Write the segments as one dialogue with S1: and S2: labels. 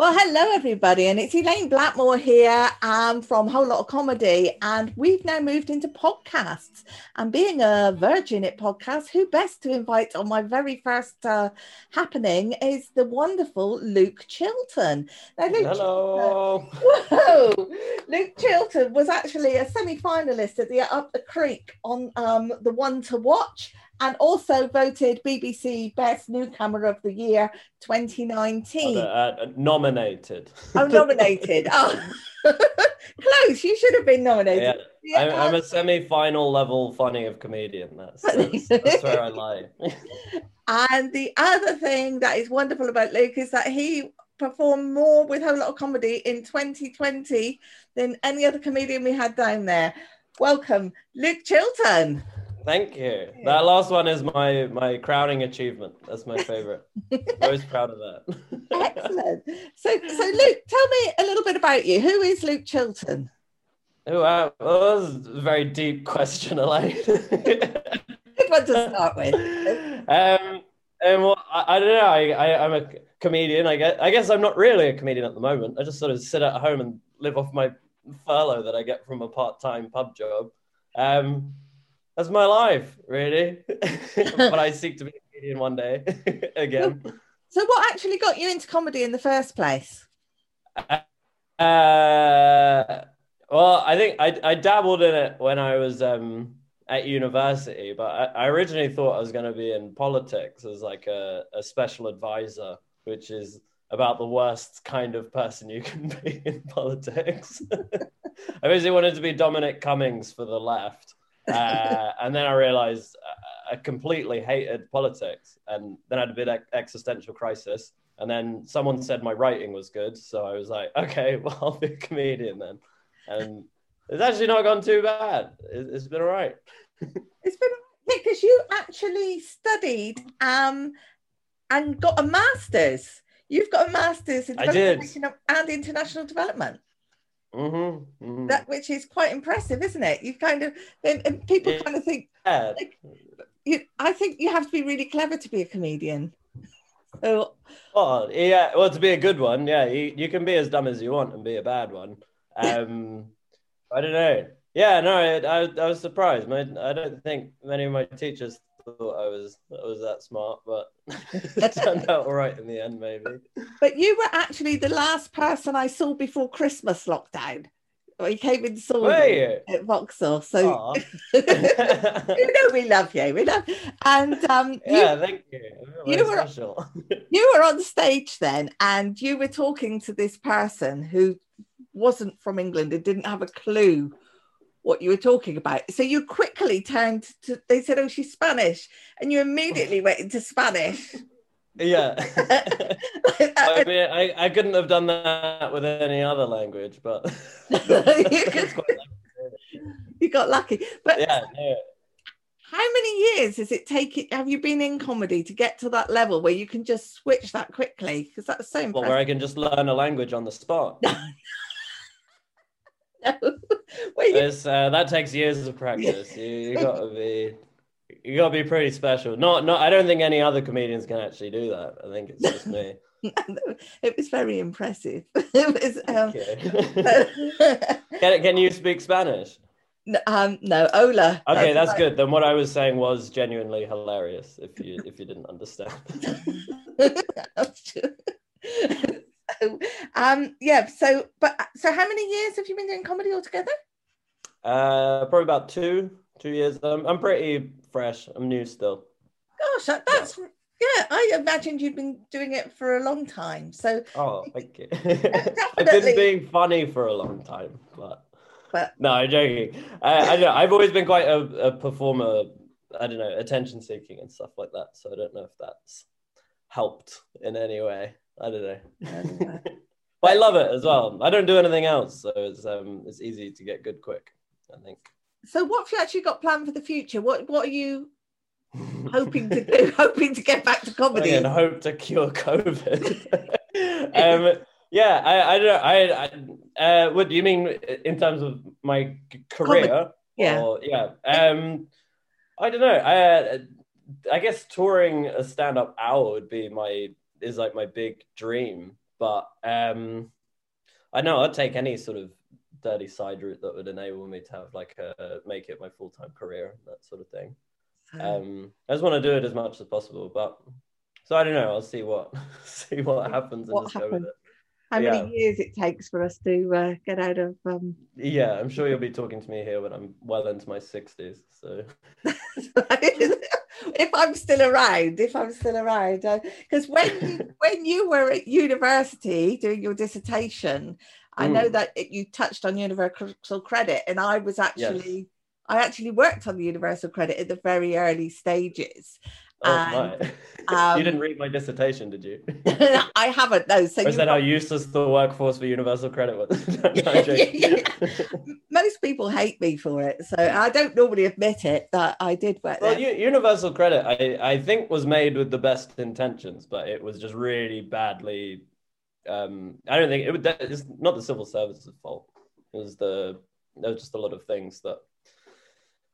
S1: Well, hello everybody, and it's Elaine Blackmore here um, from Whole Lot of Comedy, and we've now moved into podcasts. And being a virgin at podcasts, who best to invite on my very first uh, happening is the wonderful Luke Chilton.
S2: Now, Luke hello,
S1: Chilton, whoa, Luke Chilton was actually a semi-finalist at the Up the Creek on um, the One to Watch and also voted BBC Best Newcomer of the Year 2019. Uh, uh,
S2: nominated.
S1: Oh, nominated. oh, close. You should have been nominated. Yeah.
S2: Yeah. I'm, I'm, a semi-final level funny of comedian. That's, that's, that's where I lie.
S1: and the other thing that is wonderful about Luke is that he performed more with Whole Lot of Comedy in 2020 than any other comedian we had down there. Welcome, Luke Chilton.
S2: Thank you. That last one is my my crowning achievement. That's my favorite. Most proud of that.
S1: Excellent. So, so Luke, tell me a little bit about you. Who is Luke Chilton?
S2: Oh, wow. Well, that was a very deep question, Elaine.
S1: Good one to start with.
S2: Um, and well, I, I don't know. I, I I'm a comedian. I guess I guess I'm not really a comedian at the moment. I just sort of sit at home and live off my furlough that I get from a part-time pub job. Um, that's my life, really. but I seek to be a comedian one day again.
S1: So, what actually got you into comedy in the first place?
S2: Uh, well, I think I, I dabbled in it when I was um, at university, but I, I originally thought I was going to be in politics as like a, a special advisor, which is about the worst kind of person you can be in politics. I basically wanted to be Dominic Cummings for the left uh, and then I realized I completely hated politics. And then I had a bit of existential crisis. And then someone said my writing was good. So I was like, okay, well, I'll be a comedian then. And it's actually not gone too bad. it's been all right.
S1: it's been because you actually studied um, and got a master's. You've got a master's in
S2: development
S1: and international development.
S2: Mm-hmm, mm-hmm.
S1: That which is quite impressive, isn't it? You kind of then and people yeah. kind of think. Like, you, I think you have to be really clever to be a comedian. So,
S2: oh yeah, well to be a good one, yeah, you, you can be as dumb as you want and be a bad one. Um, I don't know. Yeah, no, I, I, I was surprised. My, I don't think many of my teachers thought I was I was that smart, but it turned out all right in the end, maybe.
S1: But you were actually the last person I saw before Christmas lockdown. We came and saw you at Vauxhall, so you know we love you. We love, and um,
S2: yeah, you, thank you.
S1: You were you were on stage then, and you were talking to this person who wasn't from England and didn't have a clue what you were talking about. So you quickly turned to, they said, oh, she's Spanish. And you immediately oh. went into Spanish.
S2: Yeah. I mean, I, I couldn't have done that with any other language, but
S1: you, got lucky. But
S2: yeah.
S1: How many years has it taken? Have you been in comedy to get to that level where you can just switch that quickly? Because that's so impressive.
S2: Well, where I can just learn a language on the spot.
S1: no.
S2: Uh, that takes years of practice. You, you gotta be you gotta be pretty special. Not not I don't think any other comedians can actually do that. I think it's just me.
S1: it was very impressive. It was, um,
S2: can, can you speak Spanish?
S1: Um, no, Hola.
S2: Okay, that's, that's good. Then what I was saying was genuinely hilarious. If you if you didn't understand.
S1: um, yeah. So, but so how many years have you been doing comedy altogether?
S2: Uh, probably about two, two years. I'm, I'm pretty fresh. I'm new still.
S1: Gosh, that's yeah. I imagined you'd been doing it for a long time. So.
S2: Oh, thank you. I've been being funny for a long time, but. But no, I'm joking. I, I don't know. I've always been quite a, a performer. I don't know, attention seeking and stuff like that. So I don't know if that's helped in any way. I don't know. but I love it as well. I don't do anything else, so it's um it's easy to get good quick. I think.
S1: So, what have you actually got planned for the future? What What are you hoping to do? hoping to get back to comedy
S2: and hope to cure COVID. um, yeah, I, I don't know. I, I uh, what do you mean in terms of my career?
S1: Yeah,
S2: or, yeah. Um, I don't know. I, I guess touring a stand-up hour would be my is like my big dream. but um, I know I'd take any sort of dirty side route that would enable me to have like a make it my full time career, that sort of thing. Um, I just want to do it as much as possible, but so I don't know. I'll see what see what happens and
S1: What
S2: just go with
S1: happens?
S2: it.
S1: How many years it takes for us to uh, get out of? Um...
S2: Yeah, I'm sure you'll be talking to me here when I'm well into my sixties. So
S1: if I'm still around, if I'm still around, because when you, when you were at university doing your dissertation, I know
S2: Mm.
S1: that it, you touched on universal credit, and I was actually I actually worked on the universal credit at the very early stages.
S2: oh
S1: And. Um,
S2: you didn't read my dissertation, did you?
S1: I haven't no. So
S2: I
S1: you
S2: said how useless the workforce for universal credit was. No,
S1: most people hate me for it, so I don't normally admit it that I did work
S2: Well,
S1: there.
S2: Universal credit, I, I think, was made with the best intentions, but it was just really badly. Um, I don't think it would. It's not the civil services' fault. It was the there was just a lot of things that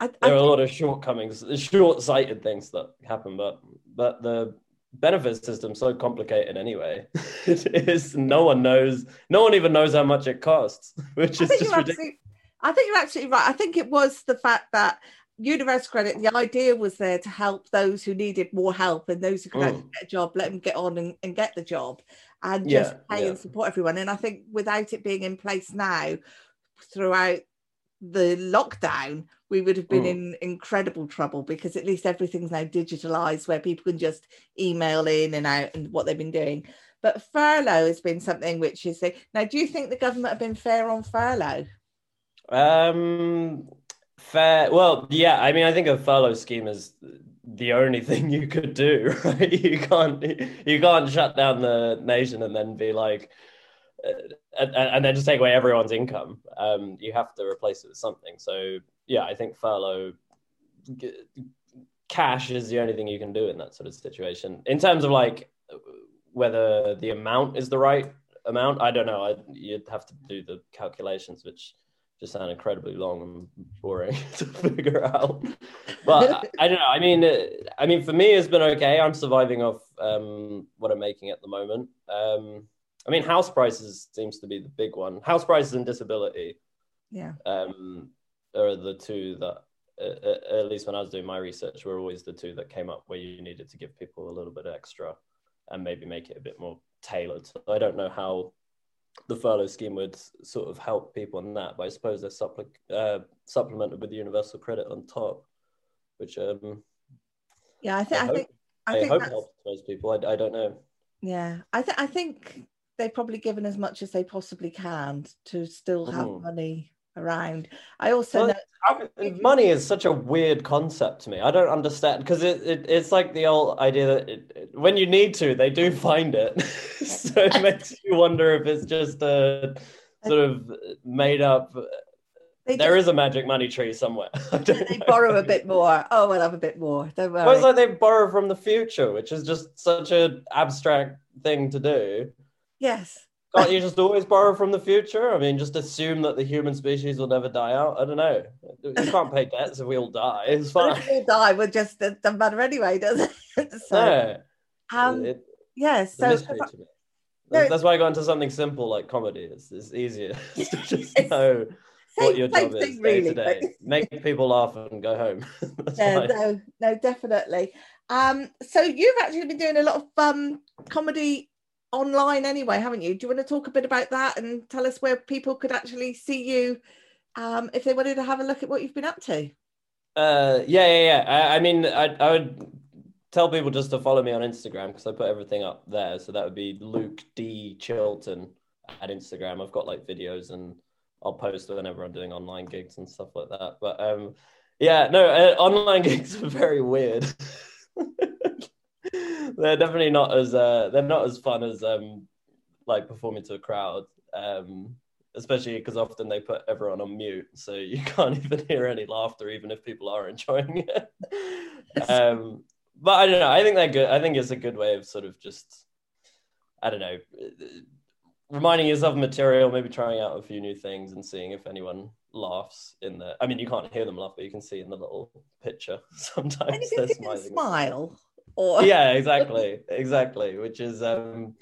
S1: I, I
S2: there are a lot of shortcomings, short-sighted things that happen, but but the benefit system's so complicated anyway. it is no one knows. No one even knows how much it costs, which
S1: I
S2: is just ridiculous.
S1: I think you're absolutely right. I think it was the fact that universal credit, the idea was there to help those who needed more help and those who could actually
S2: Mm.
S1: get a job, let them get on and, and get the job and just
S2: Yeah,
S1: pay
S2: yeah.
S1: and support everyone. And I think without it being in place now, throughout the lockdown, we would have been
S2: Mm.
S1: in incredible trouble because at least everything's now digitalized where people can just email in and out and what they've been doing. But furlough has been something which is now. Do you think the government have been fair on furlough?
S2: Um, fair. Well, yeah. I mean, I think a furlough scheme is the only thing you could do, right? You can't you can't shut down the nation and then be like, uh, and, and then just take away everyone's income. Um, you have to replace it with something. So yeah, I think furlough g- cash is the only thing you can do in that sort of situation. In terms of like whether the amount is the right amount, I don't know. I, you'd have to do the calculations, which just sound incredibly long and boring to figure out. But I, I don't know. I mean, uh, I mean, for me, it's been okay. I'm surviving off um, what I'm making at the moment. Um, I mean, house prices seems to be the big one. House prices and disability
S1: Yeah.
S2: um, are the two that, uh, uh, at least when I was doing my research, were always the two that came up where you needed to give people a little bit extra and maybe make it a bit more tailored. So I don't know how the furlough scheme would sort of help people in that, but I suppose they're supple- uh, supplemented with universal credit on top, which um,
S1: Yeah, I think
S2: I
S1: I,
S2: hope-
S1: think
S2: I,
S1: I think
S2: hope
S1: that's
S2: helps most people. I, I don't know.
S1: yeah. I think I think they've probably given as much as they possibly can to still have
S2: Mhm.
S1: money around. I also
S2: Well,
S1: know
S2: How- money is such a weird concept to me. I don't understand because it, it it's like the old idea that it, it- when you need to, they do find it. so it makes you wonder if it's just a sort of made up.
S1: they,
S2: There
S1: just-
S2: is a magic money tree somewhere.
S1: They borrow a bit more. Oh, we'll have a bit more. Don't worry.
S2: Well, it's like they borrow from the future, which is just such an abstract thing to do.
S1: yes.
S2: Can't you just always borrow from the future? I mean, just assume that the human species will never die out. I don't know. You can't pay debts if we all die. It's fine.
S1: if we all die, we're just it doesn't matter anyway, does it? so
S2: No,
S1: um
S2: it,
S1: yeah, so
S2: mystery to me.
S1: No,
S2: That's, why I got into something simple like comedy. It's, it's easier to just know what your job is day to day. Make people laugh and go home.
S1: Yeah,
S2: fine.
S1: no, no, definitely. Um, so you've actually been doing a lot of um comedy online anyway, haven't you? Do you want to talk a bit about that and tell us where people could actually see you um if they wanted to have a look at what you've been up to?
S2: Uh, yeah, yeah, yeah. I, I mean, I, I would tell people just to follow me on Instagram because I put everything up there. So that would be Luke D Chilton at Instagram. I've got like videos and I'll post whenever I'm doing online gigs and stuff like that. But um, yeah, no, uh, online gigs are very weird. they're definitely not as uh, they're not as fun as um, like performing to a crowd. Um, especially because often they put everyone on mute, so you can't even hear any laughter, even if people are enjoying it. um, but I don't know. I think they're good. I think it's a good way of sort of just, I don't know, reminding yourself of material, maybe trying out a few new things and seeing if anyone laughs in the. I mean, you can't hear them laugh, but you can see in the little picture
S1: And
S2: sometimes
S1: you
S2: they're
S1: can see them
S2: smiling.
S1: smile or
S2: yeah, exactly, exactly. Which is, um,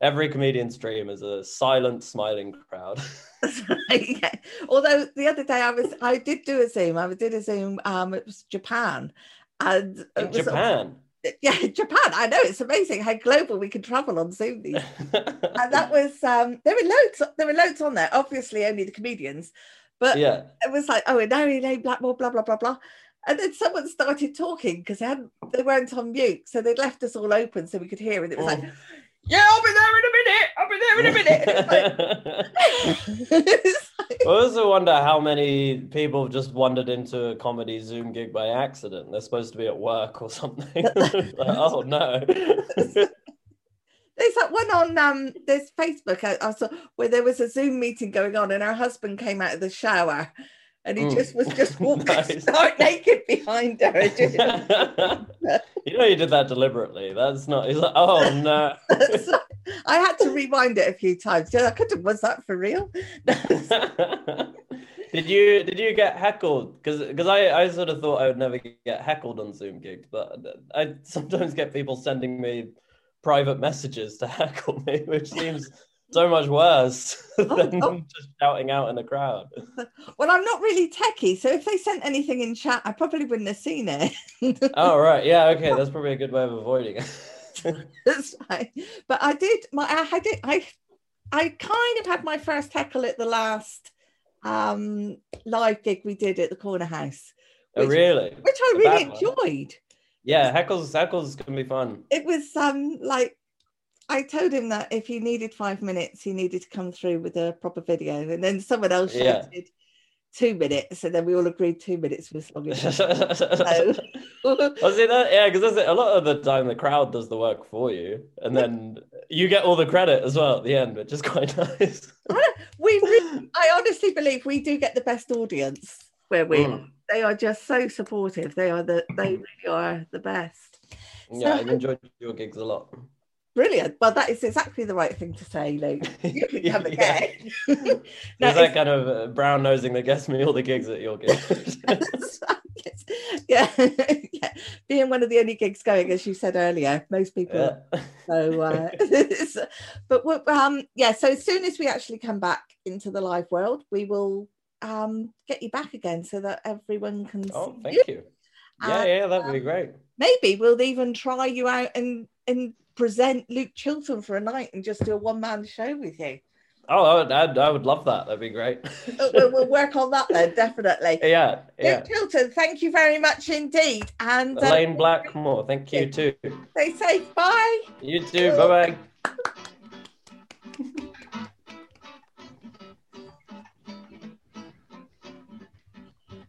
S2: every comedian stream is a silent, smiling crowd.
S1: yeah. Although the other day I was, I did do a Zoom. I did a Zoom. Um, it was Japan, and
S2: In Japan.
S1: yeah, Japan. I know it's amazing how global we can travel on Zoom. These. and that was um, there were loads. There were loads on there. Obviously, only the comedians, but
S2: yeah.
S1: it was like, oh, and now Elaine Blackmore, blah blah blah blah. And then someone started talking because they they weren't on mute, so they'd left us all open so we could hear. And it was like,
S2: Mm.
S1: yeah, I'll be there in a minute. I'll be there in a minute. It's like- It's like-
S2: I also wonder how many people have just wandered into a comedy Zoom gig by accident. They're supposed to be at work or something. Like, oh no.
S1: There's that one on um there's Facebook I, I saw where there was a Zoom meeting going on and her husband came out of the shower and he
S2: Mm.
S1: just was just walking
S2: Nice.
S1: stark naked behind her.
S2: you know you did that deliberately. That's not. He's like, oh no.
S1: So I had to rewind it a few times. I could have was that for real?
S2: did you did you get heckled? Because because I I sort of thought I would never get heckled on Zoom gigs, but I sometimes get people sending me private messages to heckle me, which seems so much worse than
S1: oh.
S2: just shouting out in the crowd.
S1: Well, I'm not really techie, so if they sent anything in chat, I probably wouldn't have seen it.
S2: Oh right, yeah, okay, that's probably a good way of avoiding it.
S1: That's right. But I did my I it I I kind of had my first heckle at the last um live gig we did at the corner house,
S2: oh really?
S1: which I
S2: A
S1: really
S2: one.
S1: enjoyed.
S2: Yeah, heckles heckles can be fun.
S1: It was um like I told him that if he needed five minutes, he needed to come through with a proper video, and then someone else
S2: Yeah.
S1: shouted two minutes, and then we all agreed two minutes was long enough. So,
S2: see that? Yeah, because a lot of the time the crowd does the work for you, and then you get all the credit as well at the end, which is quite nice.
S1: we really, I honestly believe we do get the best audience where we
S2: Mm.
S1: they are just so supportive. They are the they really are the best.
S2: Yeah, I've enjoyed your gigs a lot.
S1: Brilliant. Well, that is exactly the right thing to say, Luke. You can come
S2: Yeah.
S1: again.
S2: There's
S1: no,
S2: that kind of uh, brown nosing that gets me all the gigs at your gigs.
S1: yeah, yeah. Being one of the only gigs going, as you said earlier, most people.
S2: yeah.
S1: So, uh, but we- um, yeah. So as soon as we actually come back into the live world, we will um get you back again so that everyone can
S2: Oh,
S1: see
S2: thank
S1: you.
S2: you. Yeah,
S1: And,
S2: yeah, that would be great.
S1: Maybe we'll even try you out and and present Luke Chilton for a night and just do a one man show with you.
S2: Oh, I would, I'd, love that. That'd be great.
S1: Uh, we'll, we'll work on that then, definitely.
S2: yeah, yeah.
S1: Luke Chilton, thank you very much indeed, and uh,
S2: Elaine Blackmore, thank you too.
S1: stay safe. Bye.
S2: You too. Bye bye.